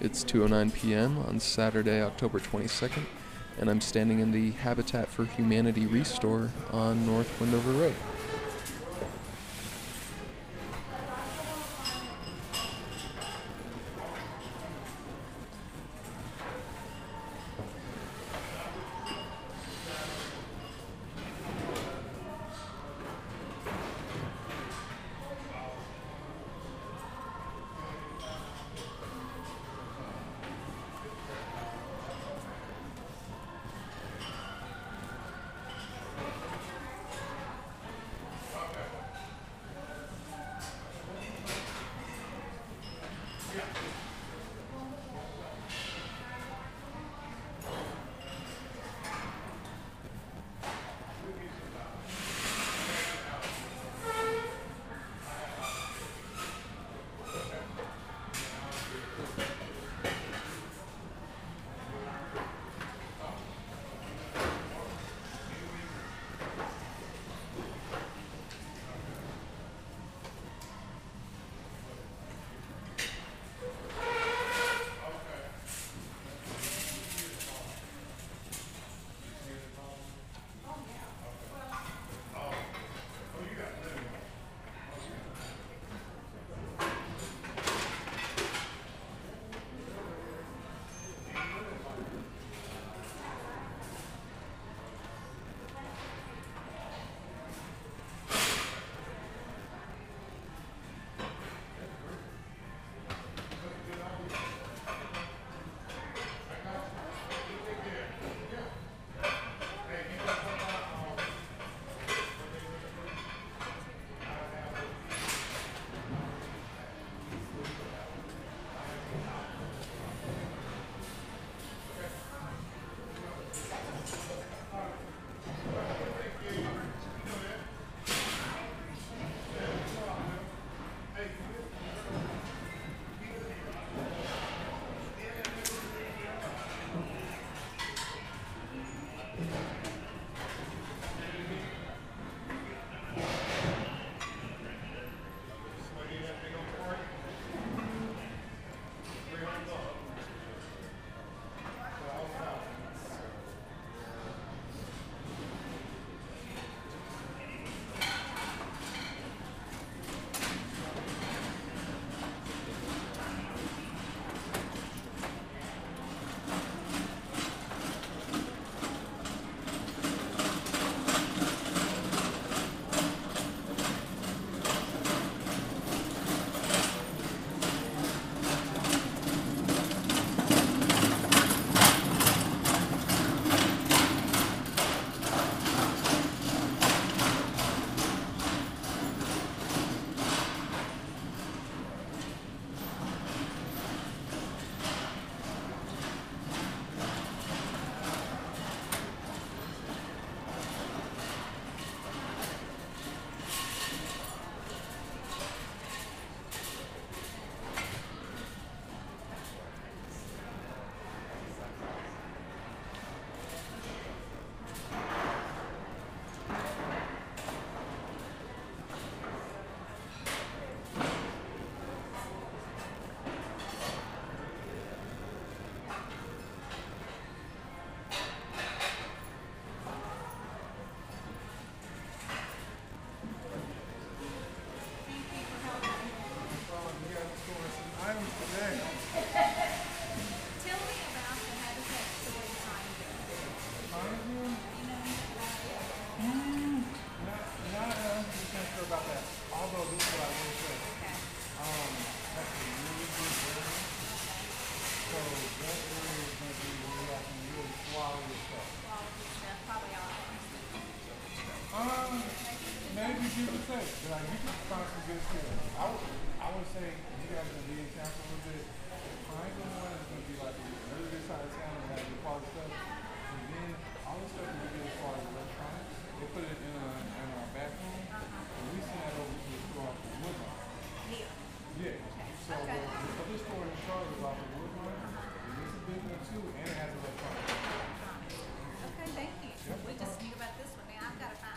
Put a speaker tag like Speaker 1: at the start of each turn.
Speaker 1: It's 2:09 p.m. on Saturday, October 22nd, and I'm standing in the Habitat for Humanity ReStore on North Wendover Road.
Speaker 2: give and take. But you can find some good skills. I would, I would say, you guys are the example a little bit. Find the one that's going to be like a really good side of town and have your quality stuff. And then all the stuff that we get as far as electronics, they put it in, a, in our bathroom.
Speaker 3: And
Speaker 2: we send that over to the store off the Woodlawn.
Speaker 3: Yeah.
Speaker 2: Yeah. So okay. The, the other store in Charlotte is off the Woodlawn.
Speaker 3: And
Speaker 2: this is big one too, and it has electronics.
Speaker 3: Okay, thank you. Yep. We just need about this one. Now I've got to find